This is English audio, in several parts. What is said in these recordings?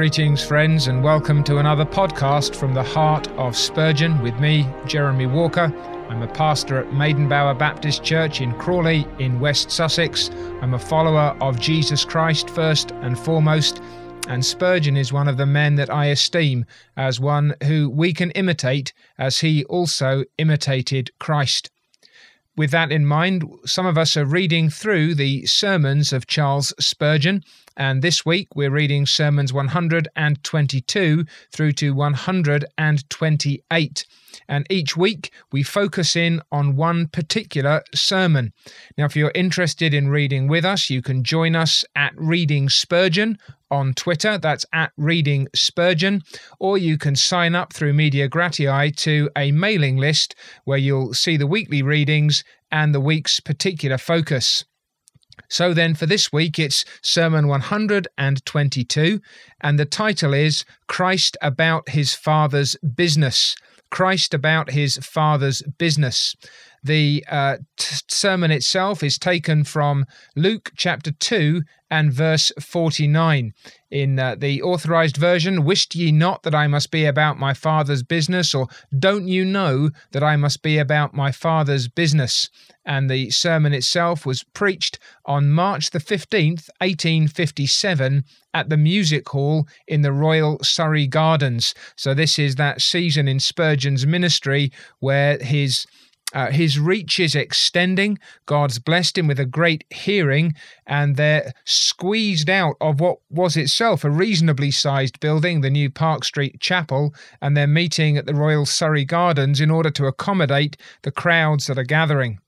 Greetings, friends, and welcome to another podcast from the heart of Spurgeon with me, Jeremy Walker. I'm a pastor at Maidenbower Baptist Church in Crawley in West Sussex. I'm a follower of Jesus Christ first and foremost, and Spurgeon is one of the men that I esteem as one who we can imitate as he also imitated Christ. With that in mind, some of us are reading through the sermons of Charles Spurgeon, and this week we're reading sermons 122 through to 128. And each week we focus in on one particular sermon. Now, if you're interested in reading with us, you can join us at Reading Spurgeon on Twitter. That's at Reading Spurgeon. Or you can sign up through Media Gratiae to a mailing list where you'll see the weekly readings and the week's particular focus. So then, for this week, it's Sermon 122, and the title is Christ About His Father's Business. Christ About His Father's Business. The uh, t- sermon itself is taken from Luke chapter 2 and verse 49. In uh, the authorized version, Wist ye not that I must be about my Father's business, or don't you know that I must be about my Father's business? And the sermon itself was preached on March the 15th, 1857, at the Music Hall in the Royal Surrey Gardens. So, this is that season in Spurgeon's ministry where his uh, his reach is extending. God's blessed him with a great hearing, and they're squeezed out of what was itself a reasonably sized building, the new Park Street Chapel, and they're meeting at the Royal Surrey Gardens in order to accommodate the crowds that are gathering.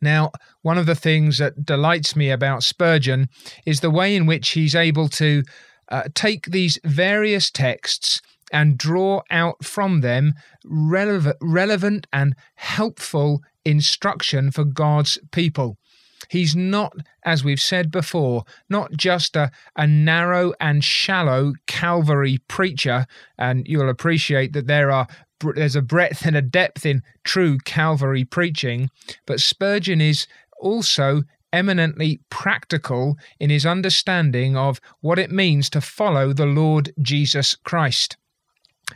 Now, one of the things that delights me about Spurgeon is the way in which he's able to uh, take these various texts and draw out from them relevant, relevant and helpful instruction for God's people. He's not, as we've said before, not just a, a narrow and shallow Calvary preacher, and you'll appreciate that there are there's a breadth and a depth in true Calvary preaching, but Spurgeon is also eminently practical in his understanding of what it means to follow the Lord Jesus Christ.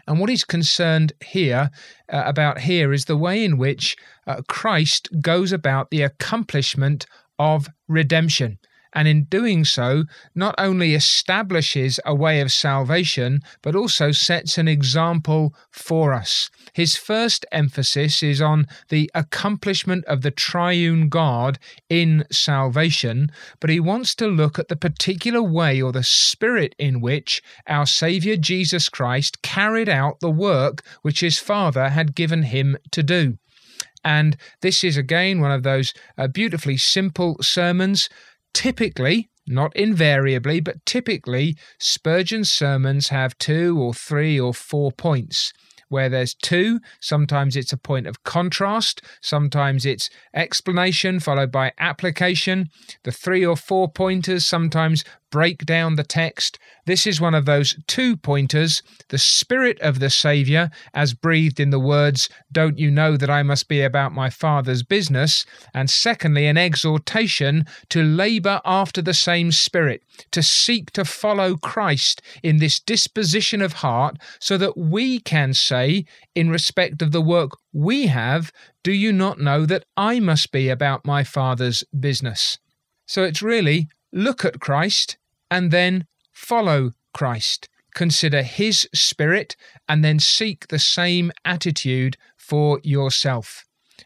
And what he's concerned here uh, about here is the way in which uh, Christ goes about the accomplishment of redemption and in doing so, not only establishes a way of salvation, but also sets an example for us. His first emphasis is on the accomplishment of the triune God in salvation, but he wants to look at the particular way or the spirit in which our Saviour Jesus Christ carried out the work which his Father had given him to do. And this is again one of those uh, beautifully simple sermons typically, not invariably, but typically, Spurgeon's sermons have two or three or four points. Where there's two, sometimes it's a point of contrast, sometimes it's explanation followed by application. The three or four pointers sometimes break down the text. This is one of those two pointers the Spirit of the Saviour, as breathed in the words, Don't you know that I must be about my Father's business? And secondly, an exhortation to labour after the same Spirit, to seek to follow Christ in this disposition of heart, so that we can say, in respect of the work we have, Do you not know that I must be about my Father's business? So it's really look at Christ and then follow Christ. Consider His Spirit and then seek the same attitude for yourself.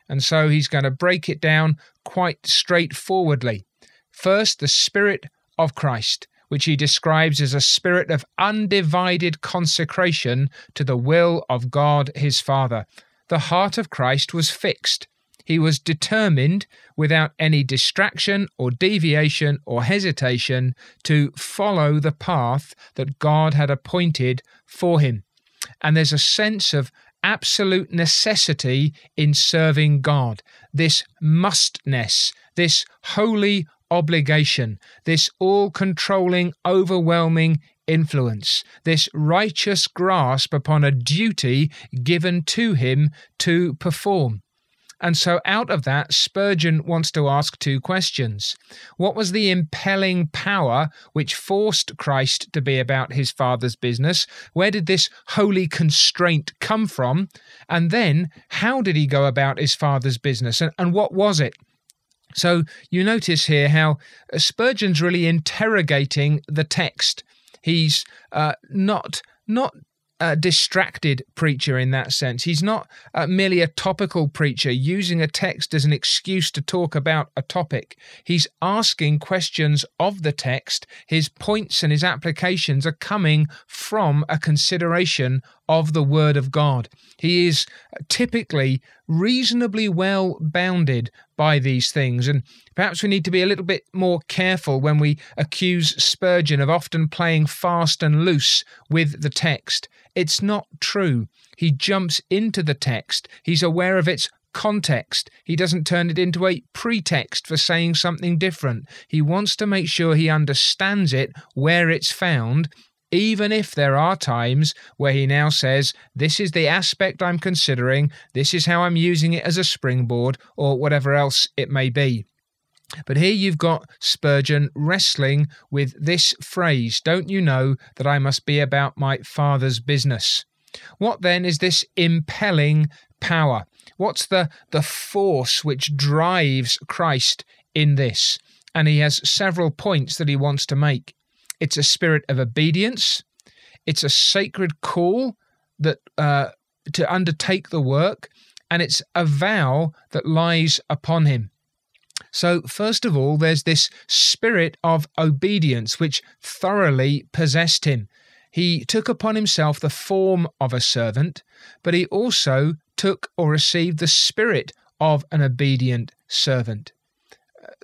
And so he's going to break it down quite straightforwardly. First, the Spirit of Christ, which he describes as a spirit of undivided consecration to the will of God his Father. The heart of Christ was fixed. He was determined, without any distraction or deviation or hesitation, to follow the path that God had appointed for him. And there's a sense of absolute necessity in serving God, this mustness, this holy obligation, this all controlling, overwhelming influence, this righteous grasp upon a duty given to him to perform. And so, out of that, Spurgeon wants to ask two questions. What was the impelling power which forced Christ to be about his Father's business? Where did this holy constraint come from? And then, how did he go about his Father's business? And, and what was it? So, you notice here how Spurgeon's really interrogating the text. He's uh, not not a distracted preacher in that sense. He's not uh, merely a topical preacher using a text as an excuse to talk about a topic. He's asking questions of the text. His points and his applications are coming from a consideration of the Word of God. He is typically reasonably well bounded by these things, and perhaps we need to be a little bit more careful when we accuse Spurgeon of often playing fast and loose with the text. It's not true. He jumps into the text, he's aware of its context. He doesn't turn it into a pretext for saying something different. He wants to make sure he understands it where it's found even if there are times where he now says, This is the aspect I'm considering, this is how I'm using it as a springboard, or whatever else it may be. But here you've got Spurgeon wrestling with this phrase Don't you know that I must be about my Father's business? What then is this impelling power? What's the, the force which drives Christ in this? And he has several points that he wants to make. It's a spirit of obedience. It's a sacred call that uh, to undertake the work, and it's a vow that lies upon him. So, first of all, there's this spirit of obedience which thoroughly possessed him. He took upon himself the form of a servant, but he also took or received the spirit of an obedient servant.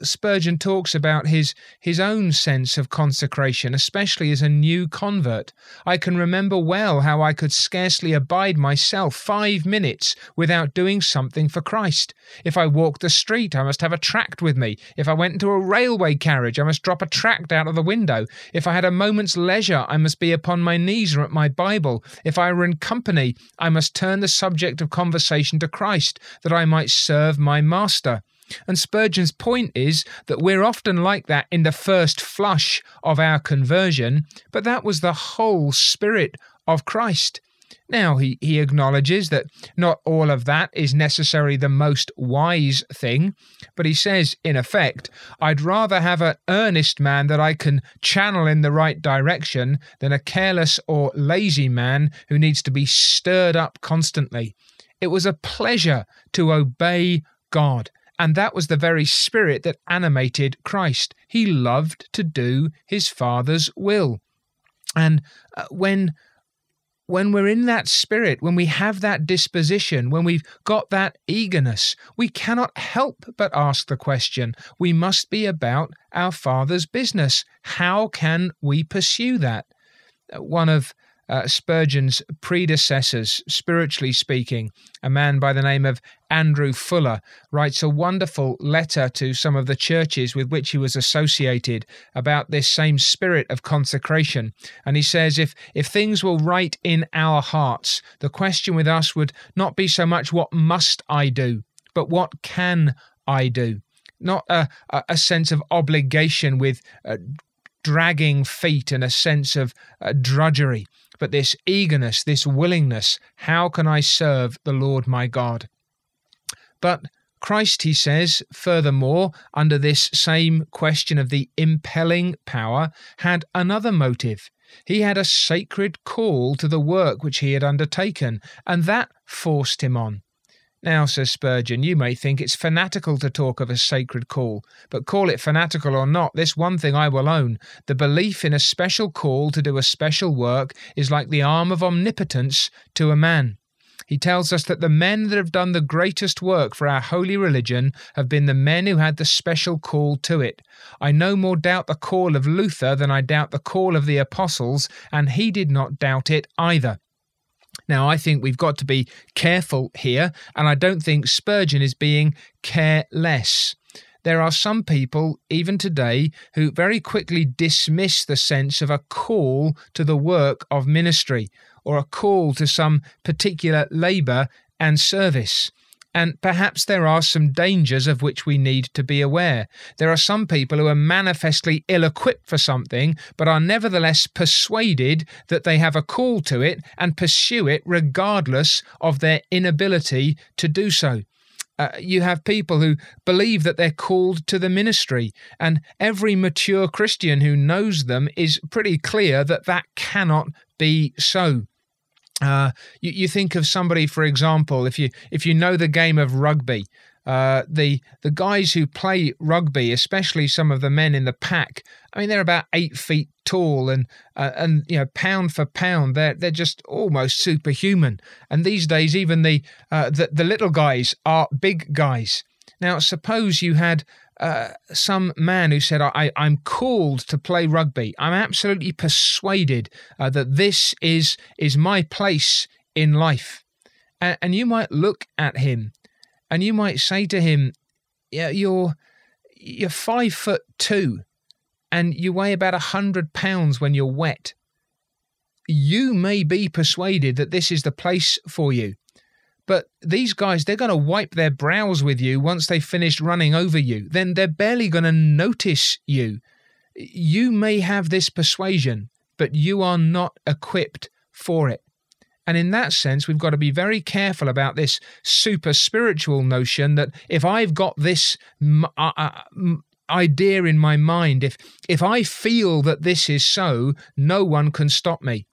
Spurgeon talks about his his own sense of consecration, especially as a new convert. I can remember well how I could scarcely abide myself five minutes without doing something for Christ. If I walked the street, I must have a tract with me. If I went into a railway carriage, I must drop a tract out of the window. If I had a moment's leisure, I must be upon my knees or at my Bible. If I were in company, I must turn the subject of conversation to Christ, that I might serve my Master. And Spurgeon's point is that we're often like that in the first flush of our conversion, but that was the whole spirit of Christ. Now, he, he acknowledges that not all of that is necessarily the most wise thing, but he says, in effect, I'd rather have an earnest man that I can channel in the right direction than a careless or lazy man who needs to be stirred up constantly. It was a pleasure to obey God. And that was the very spirit that animated Christ. He loved to do his Father's will. And uh, when when we're in that spirit, when we have that disposition, when we've got that eagerness, we cannot help but ask the question we must be about our Father's business. How can we pursue that? Uh, one of uh, Spurgeon's predecessors, spiritually speaking, a man by the name of Andrew Fuller, writes a wonderful letter to some of the churches with which he was associated about this same spirit of consecration. And he says, if, if things were right in our hearts, the question with us would not be so much what must I do, but what can I do? Not a, a sense of obligation with uh, dragging feet and a sense of uh, drudgery, but this eagerness, this willingness how can I serve the Lord my God? But Christ, he says, furthermore, under this same question of the impelling power, had another motive. He had a sacred call to the work which he had undertaken, and that forced him on. Now, says Spurgeon, you may think it's fanatical to talk of a sacred call, but call it fanatical or not, this one thing I will own the belief in a special call to do a special work is like the arm of omnipotence to a man. He tells us that the men that have done the greatest work for our holy religion have been the men who had the special call to it. I no more doubt the call of Luther than I doubt the call of the apostles, and he did not doubt it either. Now, I think we've got to be careful here, and I don't think Spurgeon is being careless. There are some people, even today, who very quickly dismiss the sense of a call to the work of ministry or a call to some particular labour and service. And perhaps there are some dangers of which we need to be aware. There are some people who are manifestly ill equipped for something, but are nevertheless persuaded that they have a call to it and pursue it regardless of their inability to do so. Uh, you have people who believe that they're called to the ministry, and every mature Christian who knows them is pretty clear that that cannot be so. Uh, you, you think of somebody, for example, if you if you know the game of rugby, uh, the the guys who play rugby, especially some of the men in the pack, I mean, they're about eight feet tall, and uh, and you know, pound for pound, they're they're just almost superhuman. And these days, even the uh, the, the little guys are big guys. Now, suppose you had uh, some man who said, I, I'm called to play rugby. I'm absolutely persuaded uh, that this is, is my place in life. And, and you might look at him and you might say to him, yeah, you're, you're five foot two and you weigh about a hundred pounds when you're wet. You may be persuaded that this is the place for you. But these guys, they're going to wipe their brows with you once they've finished running over you. Then they're barely going to notice you. You may have this persuasion, but you are not equipped for it. And in that sense, we've got to be very careful about this super spiritual notion that if I've got this uh, uh, idea in my mind, if if I feel that this is so, no one can stop me.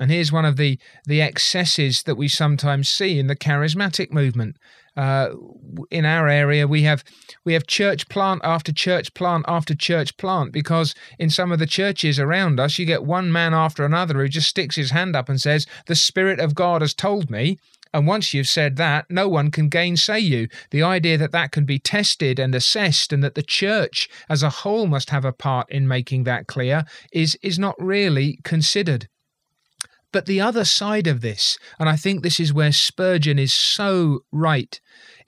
And here's one of the, the excesses that we sometimes see in the charismatic movement. Uh, in our area, we have we have church plant after church plant after church plant because in some of the churches around us, you get one man after another who just sticks his hand up and says, "The Spirit of God has told me." And once you've said that, no one can gainsay you. The idea that that can be tested and assessed and that the church as a whole must have a part in making that clear is, is not really considered. But the other side of this, and I think this is where Spurgeon is so right,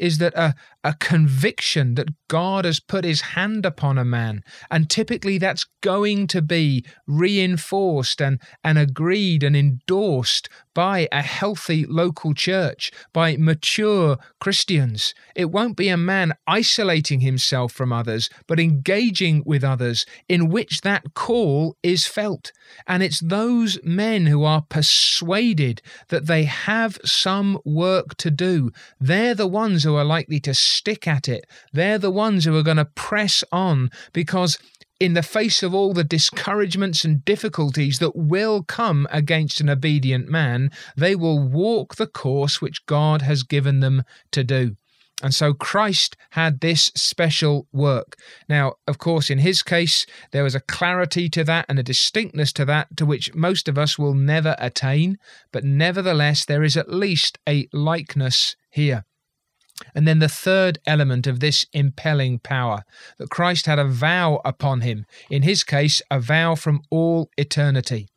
is that a, a conviction that God has put his hand upon a man, and typically that's going to be reinforced and, and agreed and endorsed by a healthy local church, by mature Christians. It won't be a man isolating himself from others, but engaging with others in which that call is felt. And it's those men who are persuaded that they have some work to do. They're the ones who are likely to stick at it. They're the ones who are going to press on because in the face of all the discouragements and difficulties that will come against an obedient man, they will walk the course which God has given them to do. And so Christ had this special work. Now, of course, in his case, there was a clarity to that and a distinctness to that to which most of us will never attain, but nevertheless, there is at least a likeness here. And then the third element of this impelling power that Christ had a vow upon him, in his case, a vow from all eternity.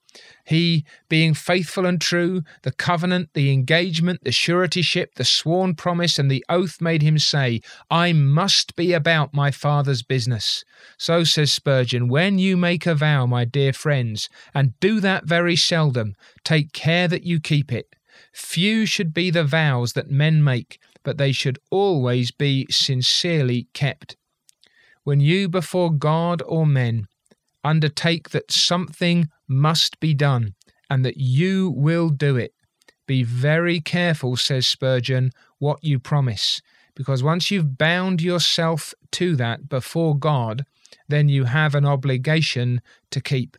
He, being faithful and true, the covenant, the engagement, the suretyship, the sworn promise, and the oath made him say, I must be about my Father's business. So says Spurgeon, when you make a vow, my dear friends, and do that very seldom, take care that you keep it. Few should be the vows that men make, but they should always be sincerely kept. When you before God or men undertake that something must be done, and that you will do it, be very careful, says Spurgeon, what you promise, because once you've bound yourself to that before God, then you have an obligation to keep.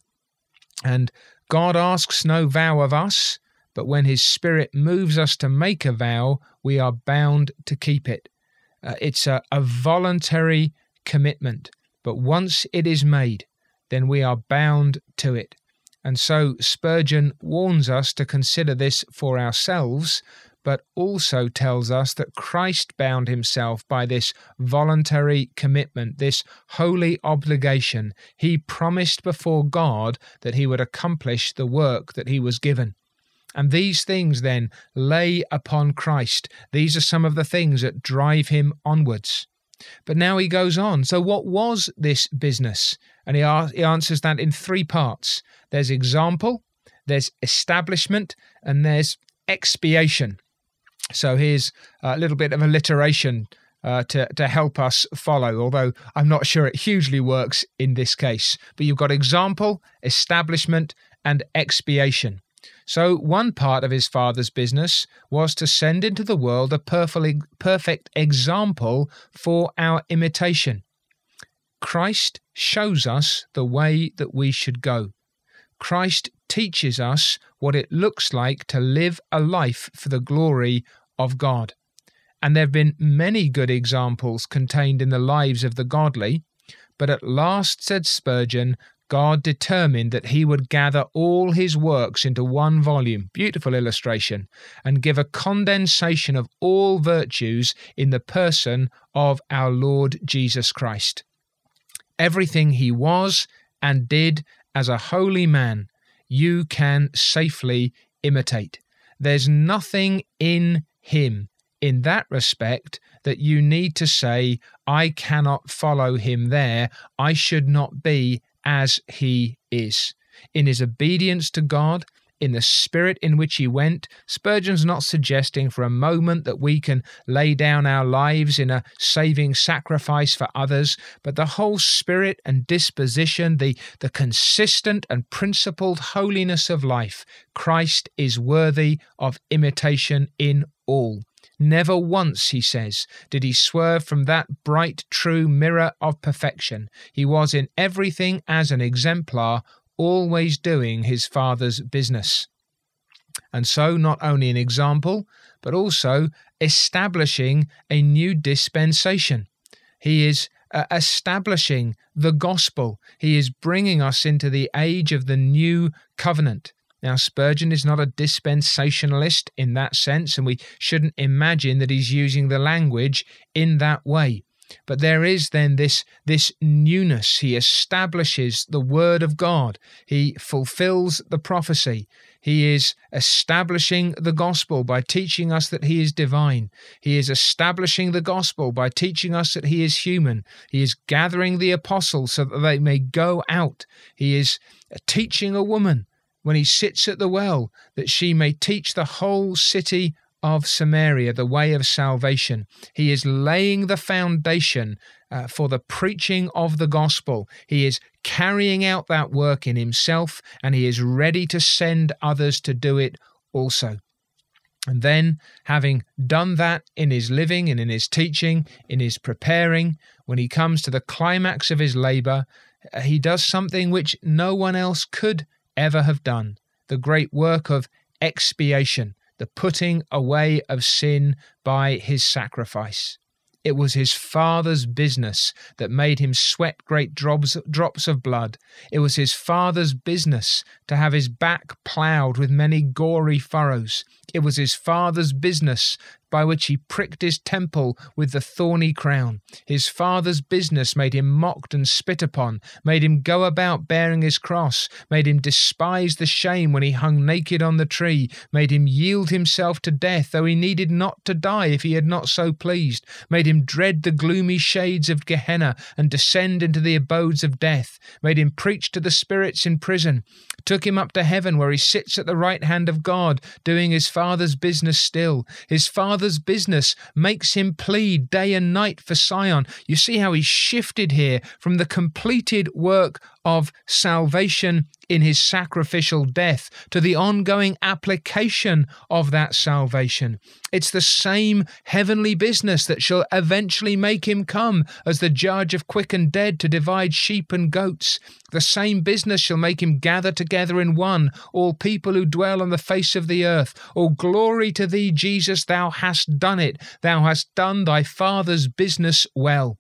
And God asks no vow of us, but when His Spirit moves us to make a vow, we are bound to keep it. Uh, it's a, a voluntary commitment, but once it is made, then we are bound to it. And so Spurgeon warns us to consider this for ourselves, but also tells us that Christ bound himself by this voluntary commitment, this holy obligation. He promised before God that he would accomplish the work that he was given. And these things then lay upon Christ. These are some of the things that drive him onwards. But now he goes on. So, what was this business? And he, he answers that in three parts there's example, there's establishment, and there's expiation. So here's a little bit of alliteration uh, to, to help us follow, although I'm not sure it hugely works in this case. But you've got example, establishment, and expiation. So, one part of his father's business was to send into the world a perfectly perfect example for our imitation. Christ shows us the way that we should go. Christ teaches us what it looks like to live a life for the glory of God. And there have been many good examples contained in the lives of the godly, but at last, said Spurgeon, God determined that he would gather all his works into one volume, beautiful illustration, and give a condensation of all virtues in the person of our Lord Jesus Christ. Everything he was and did as a holy man, you can safely imitate. There's nothing in him in that respect that you need to say, I cannot follow him there. I should not be as he is. In his obedience to God, in the spirit in which he went, Spurgeon's not suggesting for a moment that we can lay down our lives in a saving sacrifice for others, but the whole spirit and disposition, the, the consistent and principled holiness of life, Christ is worthy of imitation in all. Never once, he says, did he swerve from that bright, true mirror of perfection. He was in everything as an exemplar, always doing his Father's business. And so, not only an example, but also establishing a new dispensation. He is uh, establishing the gospel. He is bringing us into the age of the new covenant. Now, Spurgeon is not a dispensationalist in that sense, and we shouldn't imagine that he's using the language in that way. But there is then this, this newness. He establishes the word of God. He fulfills the prophecy. He is establishing the gospel by teaching us that he is divine. He is establishing the gospel by teaching us that he is human. He is gathering the apostles so that they may go out. He is teaching a woman when he sits at the well, that she may teach the whole city of Samaria the way of salvation. He is laying the foundation uh, for the preaching of the gospel. He is carrying out that work in himself, and he is ready to send others to do it also. And then, having done that in his living and in his teaching, in his preparing, when he comes to the climax of his labor, uh, he does something which no one else could ever have done the great work of expiation, the putting away of sin by his sacrifice. It was his father's business that made him sweat great drops, drops of blood. It was his father's business to have his back ploughed with many gory furrows. It was his father's business by which he pricked his temple with the thorny crown. His father's business made him mocked and spit upon, made him go about bearing his cross, made him despise the shame when he hung naked on the tree, made him yield himself to death, though he needed not to die if he had not so pleased, made him dread the gloomy shades of Gehenna and descend into the abodes of death, made him preach to the spirits in prison, took him up to heaven where he sits at the right hand of God, doing his father's business still. His father's business makes him plead day and night for Sion. You see how he's shifted here from the completed work of salvation in his sacrificial death to the ongoing application of that salvation. It's the same heavenly business that shall eventually make him come as the judge of quick and dead to divide sheep and goats. The same business shall make him gather together in one all people who dwell on the face of the earth. All glory to thee, Jesus, thou hast done it. Thou hast done thy Father's business well.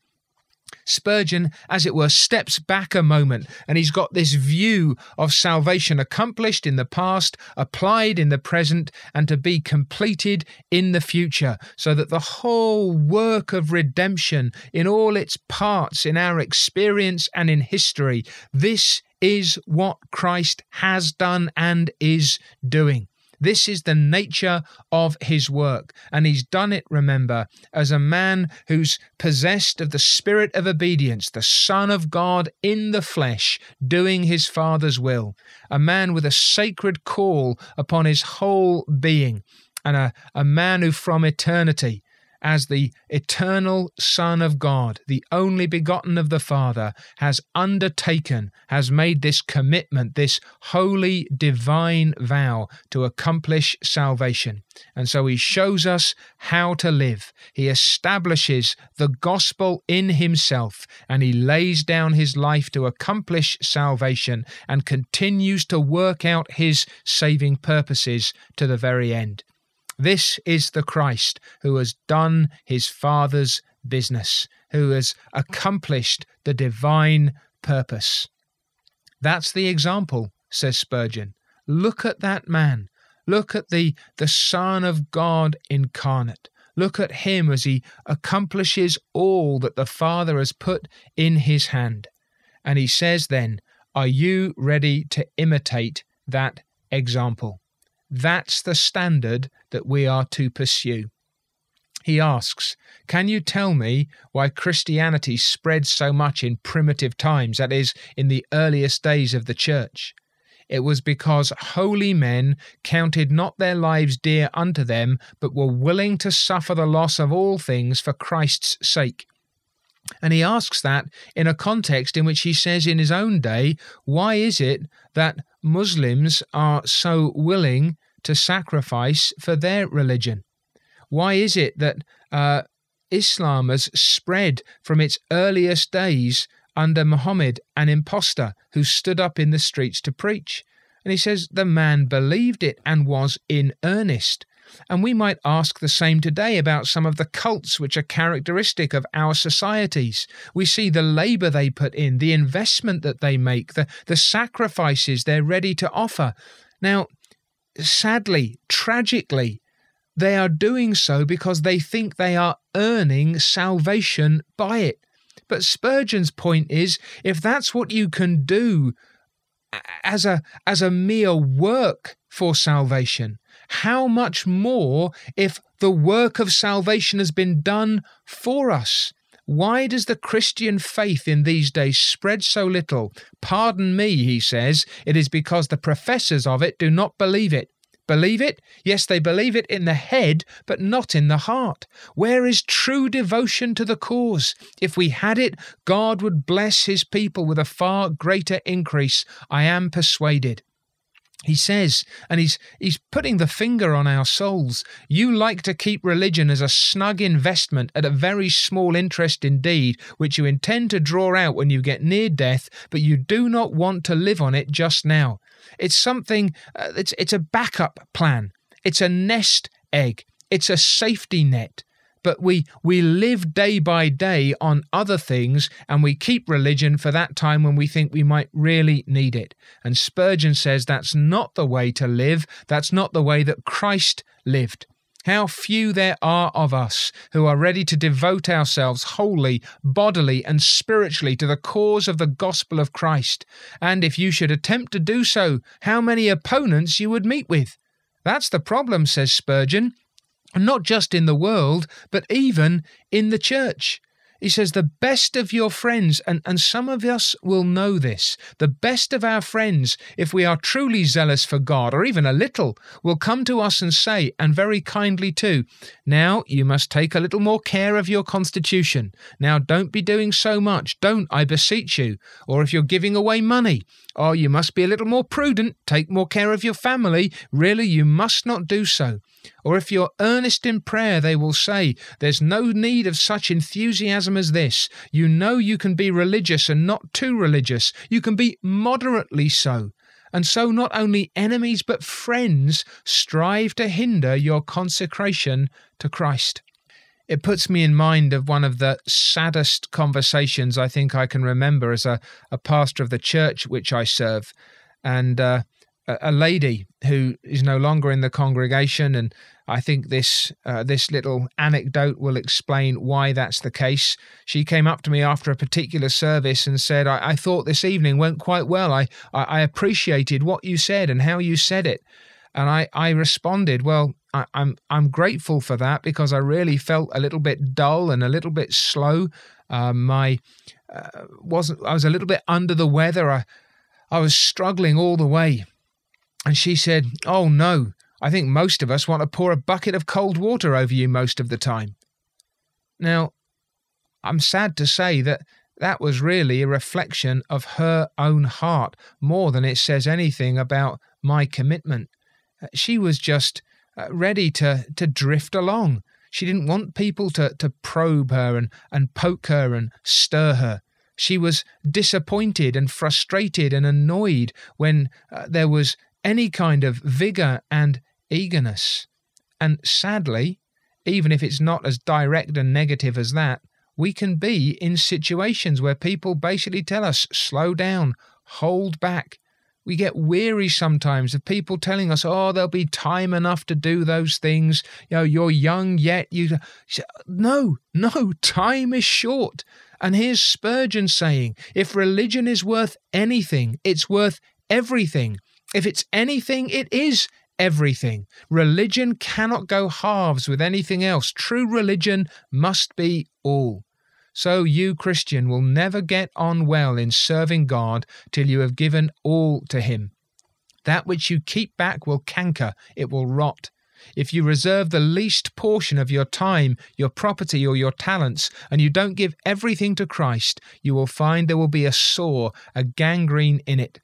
Spurgeon, as it were, steps back a moment and he's got this view of salvation accomplished in the past, applied in the present, and to be completed in the future, so that the whole work of redemption in all its parts in our experience and in history, this is what Christ has done and is doing. This is the nature of his work. And he's done it, remember, as a man who's possessed of the spirit of obedience, the Son of God in the flesh, doing his Father's will, a man with a sacred call upon his whole being. and a, a man who from eternity as the eternal Son of God, the only begotten of the Father, has undertaken, has made this commitment, this holy divine vow to accomplish salvation. And so he shows us how to live. He establishes the gospel in himself and he lays down his life to accomplish salvation and continues to work out his saving purposes to the very end. This is the Christ who has done his Father's business, who has accomplished the divine purpose. That's the example, says Spurgeon. Look at that man. Look at the, the Son of God incarnate. Look at him as he accomplishes all that the Father has put in his hand. And he says then, Are you ready to imitate that example? That's the standard that we are to pursue. He asks, Can you tell me why Christianity spread so much in primitive times, that is, in the earliest days of the church? It was because holy men counted not their lives dear unto them, but were willing to suffer the loss of all things for Christ's sake. And he asks that in a context in which he says in his own day, why is it that Muslims are so willing to sacrifice for their religion? Why is it that uh, Islam has spread from its earliest days under Muhammad, an impostor who stood up in the streets to preach? And he says the man believed it and was in earnest. And we might ask the same today about some of the cults which are characteristic of our societies. We see the labor they put in, the investment that they make, the, the sacrifices they're ready to offer. Now, sadly, tragically, they are doing so because they think they are earning salvation by it. But Spurgeon's point is if that's what you can do as a as a mere work for salvation, how much more if the work of salvation has been done for us? Why does the Christian faith in these days spread so little? Pardon me, he says, it is because the professors of it do not believe it. Believe it? Yes, they believe it in the head, but not in the heart. Where is true devotion to the cause? If we had it, God would bless his people with a far greater increase, I am persuaded. He says, and he's, he's putting the finger on our souls. You like to keep religion as a snug investment at a very small interest indeed, which you intend to draw out when you get near death, but you do not want to live on it just now. It's something, uh, it's, it's a backup plan, it's a nest egg, it's a safety net but we we live day by day on other things and we keep religion for that time when we think we might really need it and spurgeon says that's not the way to live that's not the way that christ lived how few there are of us who are ready to devote ourselves wholly, bodily, and spiritually to the cause of the gospel of Christ. And if you should attempt to do so, how many opponents you would meet with. That's the problem, says Spurgeon not just in the world, but even in the church. He says, the best of your friends, and, and some of us will know this, the best of our friends, if we are truly zealous for God, or even a little, will come to us and say, and very kindly too, now you must take a little more care of your constitution. Now don't be doing so much. Don't, I beseech you. Or if you're giving away money, oh, you must be a little more prudent. Take more care of your family. Really, you must not do so. Or if you're earnest in prayer, they will say, There's no need of such enthusiasm as this. You know you can be religious and not too religious. You can be moderately so. And so not only enemies but friends strive to hinder your consecration to Christ. It puts me in mind of one of the saddest conversations I think I can remember as a, a pastor of the church which I serve. And uh, a lady who is no longer in the congregation, and I think this uh, this little anecdote will explain why that's the case. She came up to me after a particular service and said, "I, I thought this evening went quite well. I, I, I appreciated what you said and how you said it." And I, I responded, "Well, I, am I'm, I'm grateful for that because I really felt a little bit dull and a little bit slow. Uh, my uh, wasn't I was a little bit under the weather. I I was struggling all the way." And she said, Oh, no, I think most of us want to pour a bucket of cold water over you most of the time. Now, I'm sad to say that that was really a reflection of her own heart more than it says anything about my commitment. Uh, she was just uh, ready to, to drift along. She didn't want people to, to probe her and, and poke her and stir her. She was disappointed and frustrated and annoyed when uh, there was any kind of vigour and eagerness. And sadly, even if it's not as direct and negative as that, we can be in situations where people basically tell us, slow down, hold back. We get weary sometimes of people telling us, oh, there'll be time enough to do those things. You know, you're young yet. You No, no, time is short. And here's Spurgeon saying, if religion is worth anything, it's worth everything. If it's anything, it is everything. Religion cannot go halves with anything else. True religion must be all. So you, Christian, will never get on well in serving God till you have given all to Him. That which you keep back will canker, it will rot. If you reserve the least portion of your time, your property, or your talents, and you don't give everything to Christ, you will find there will be a sore, a gangrene in it.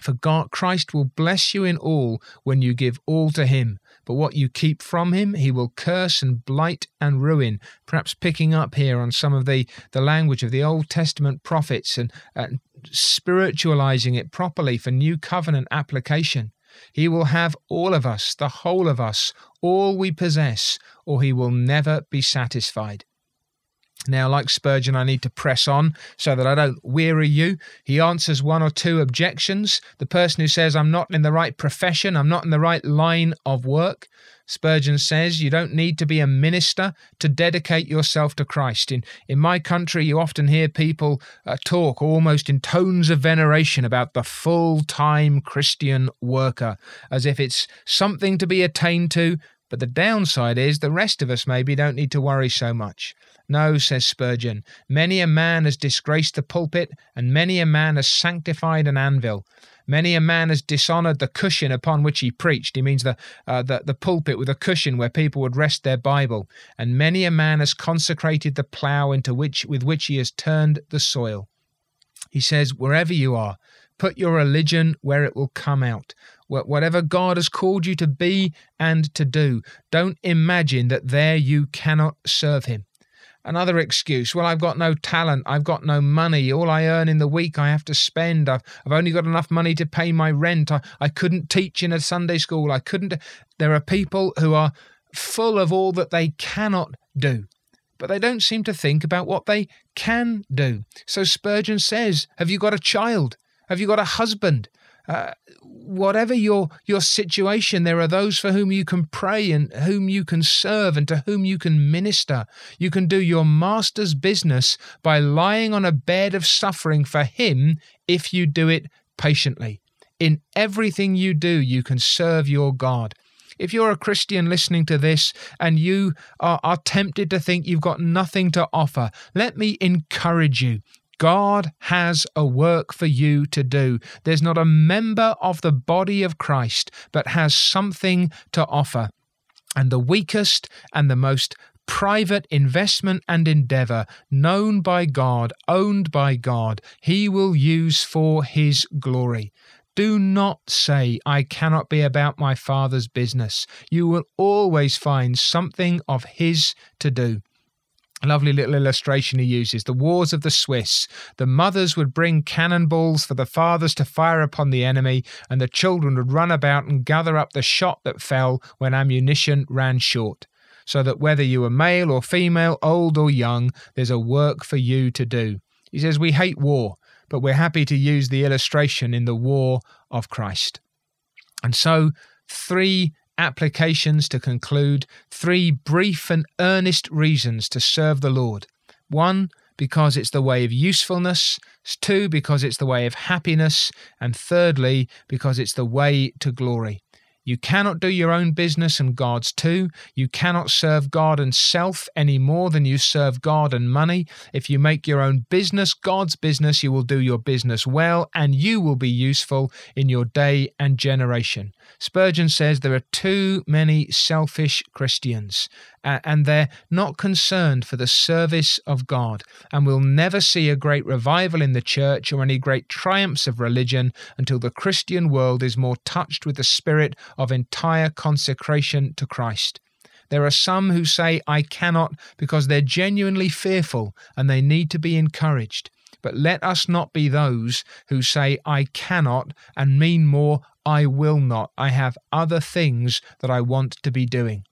For God, Christ will bless you in all when you give all to Him. But what you keep from Him, He will curse and blight and ruin. Perhaps picking up here on some of the, the language of the Old Testament prophets and, and spiritualizing it properly for new covenant application. He will have all of us, the whole of us, all we possess, or He will never be satisfied. Now, like Spurgeon, I need to press on so that I don't weary you. He answers one or two objections. The person who says, I'm not in the right profession, I'm not in the right line of work. Spurgeon says, You don't need to be a minister to dedicate yourself to Christ. In, in my country, you often hear people uh, talk almost in tones of veneration about the full time Christian worker, as if it's something to be attained to. But the downside is the rest of us maybe don't need to worry so much. No, says Spurgeon, many a man has disgraced the pulpit, and many a man has sanctified an anvil. Many a man has dishonoured the cushion upon which he preached. He means the, uh, the, the pulpit with a cushion where people would rest their Bible. And many a man has consecrated the plough into which, with which he has turned the soil. He says, wherever you are, put your religion where it will come out. Whatever God has called you to be and to do, don't imagine that there you cannot serve Him. Another excuse, well, I've got no talent, I've got no money, all I earn in the week I have to spend, I've, I've only got enough money to pay my rent, I, I couldn't teach in a Sunday school, I couldn't. There are people who are full of all that they cannot do, but they don't seem to think about what they can do. So Spurgeon says, Have you got a child? Have you got a husband? Uh, whatever your your situation, there are those for whom you can pray and whom you can serve and to whom you can minister. You can do your master's business by lying on a bed of suffering for him if you do it patiently. In everything you do, you can serve your God. If you're a Christian listening to this and you are, are tempted to think you've got nothing to offer, let me encourage you. God has a work for you to do. There's not a member of the body of Christ but has something to offer. And the weakest and the most private investment and endeavor, known by God, owned by God, He will use for His glory. Do not say, I cannot be about my Father's business. You will always find something of His to do lovely little illustration he uses the wars of the Swiss. The mothers would bring cannonballs for the fathers to fire upon the enemy, and the children would run about and gather up the shot that fell when ammunition ran short. So that whether you are male or female, old or young, there's a work for you to do. He says, We hate war, but we're happy to use the illustration in the war of Christ. And so, three applications to conclude, three brief and earnest reasons to serve the Lord. One, because it's the way of usefulness, two, because it's the way of happiness, and thirdly, because it's the way to glory. You cannot do your own business and God's too. You cannot serve God and self any more than you serve God and money. If you make your own business God's business, you will do your business well and you will be useful in your day and generation. Spurgeon says there are too many selfish Christians and they're not concerned for the service of God and we'll never see a great revival in the church or any great triumphs of religion until the Christian world is more touched with the spirit of entire consecration to Christ. There are some who say, I cannot, because they're genuinely fearful and they need to be encouraged. But let us not be those who say, I cannot, and mean more, I will not. I have other things that I want to be doing.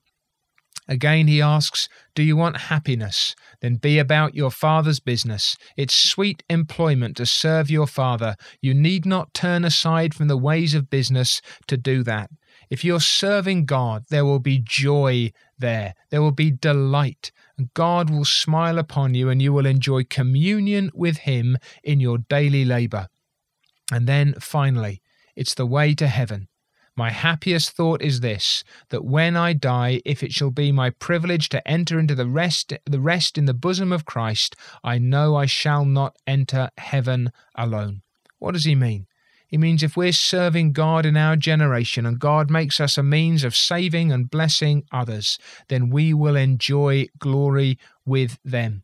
Again, he asks, Do you want happiness? Then be about your Father's business. It's sweet employment to serve your Father. You need not turn aside from the ways of business to do that. If you're serving God, there will be joy there. There will be delight. God will smile upon you, and you will enjoy communion with Him in your daily labor. And then finally, it's the way to heaven. My happiest thought is this that when I die, if it shall be my privilege to enter into the rest the rest in the bosom of Christ, I know I shall not enter heaven alone. What does he mean? He means if we're serving God in our generation and God makes us a means of saving and blessing others, then we will enjoy glory with them.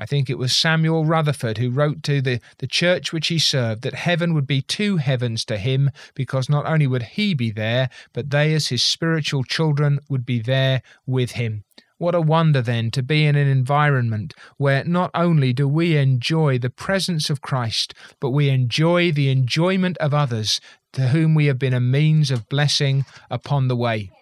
I think it was Samuel Rutherford who wrote to the, the church which he served that heaven would be two heavens to him because not only would he be there, but they, as his spiritual children, would be there with him. What a wonder, then, to be in an environment where not only do we enjoy the presence of Christ, but we enjoy the enjoyment of others to whom we have been a means of blessing upon the way.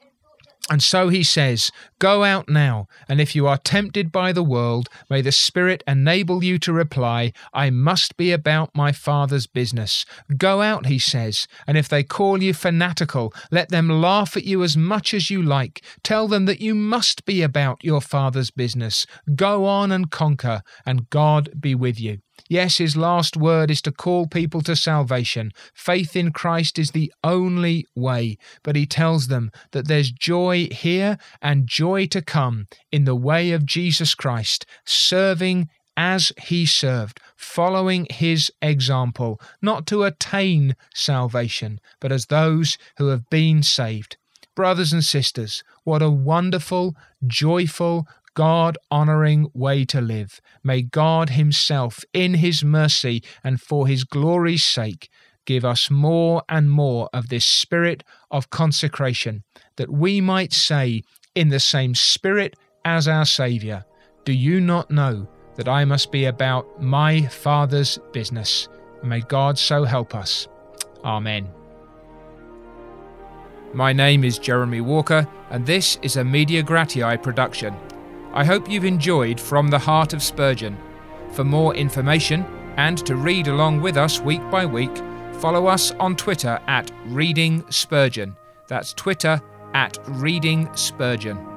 And so he says, Go out now, and if you are tempted by the world, may the Spirit enable you to reply, I must be about my Father's business. Go out, he says, and if they call you fanatical, let them laugh at you as much as you like. Tell them that you must be about your Father's business. Go on and conquer, and God be with you. Yes, his last word is to call people to salvation. Faith in Christ is the only way, but he tells them that there's joy here and joy to come in the way of Jesus Christ, serving as he served, following his example, not to attain salvation, but as those who have been saved. Brothers and sisters, what a wonderful, joyful, God honoring way to live. May God Himself, in His mercy and for His glory's sake, give us more and more of this spirit of consecration, that we might say, in the same spirit as our Saviour, Do you not know that I must be about my Father's business? may God so help us. Amen. My name is Jeremy Walker, and this is a Media Gratiae production. I hope you've enjoyed From the Heart of Spurgeon. For more information and to read along with us week by week, follow us on Twitter at Reading Spurgeon. That's Twitter at Reading Spurgeon.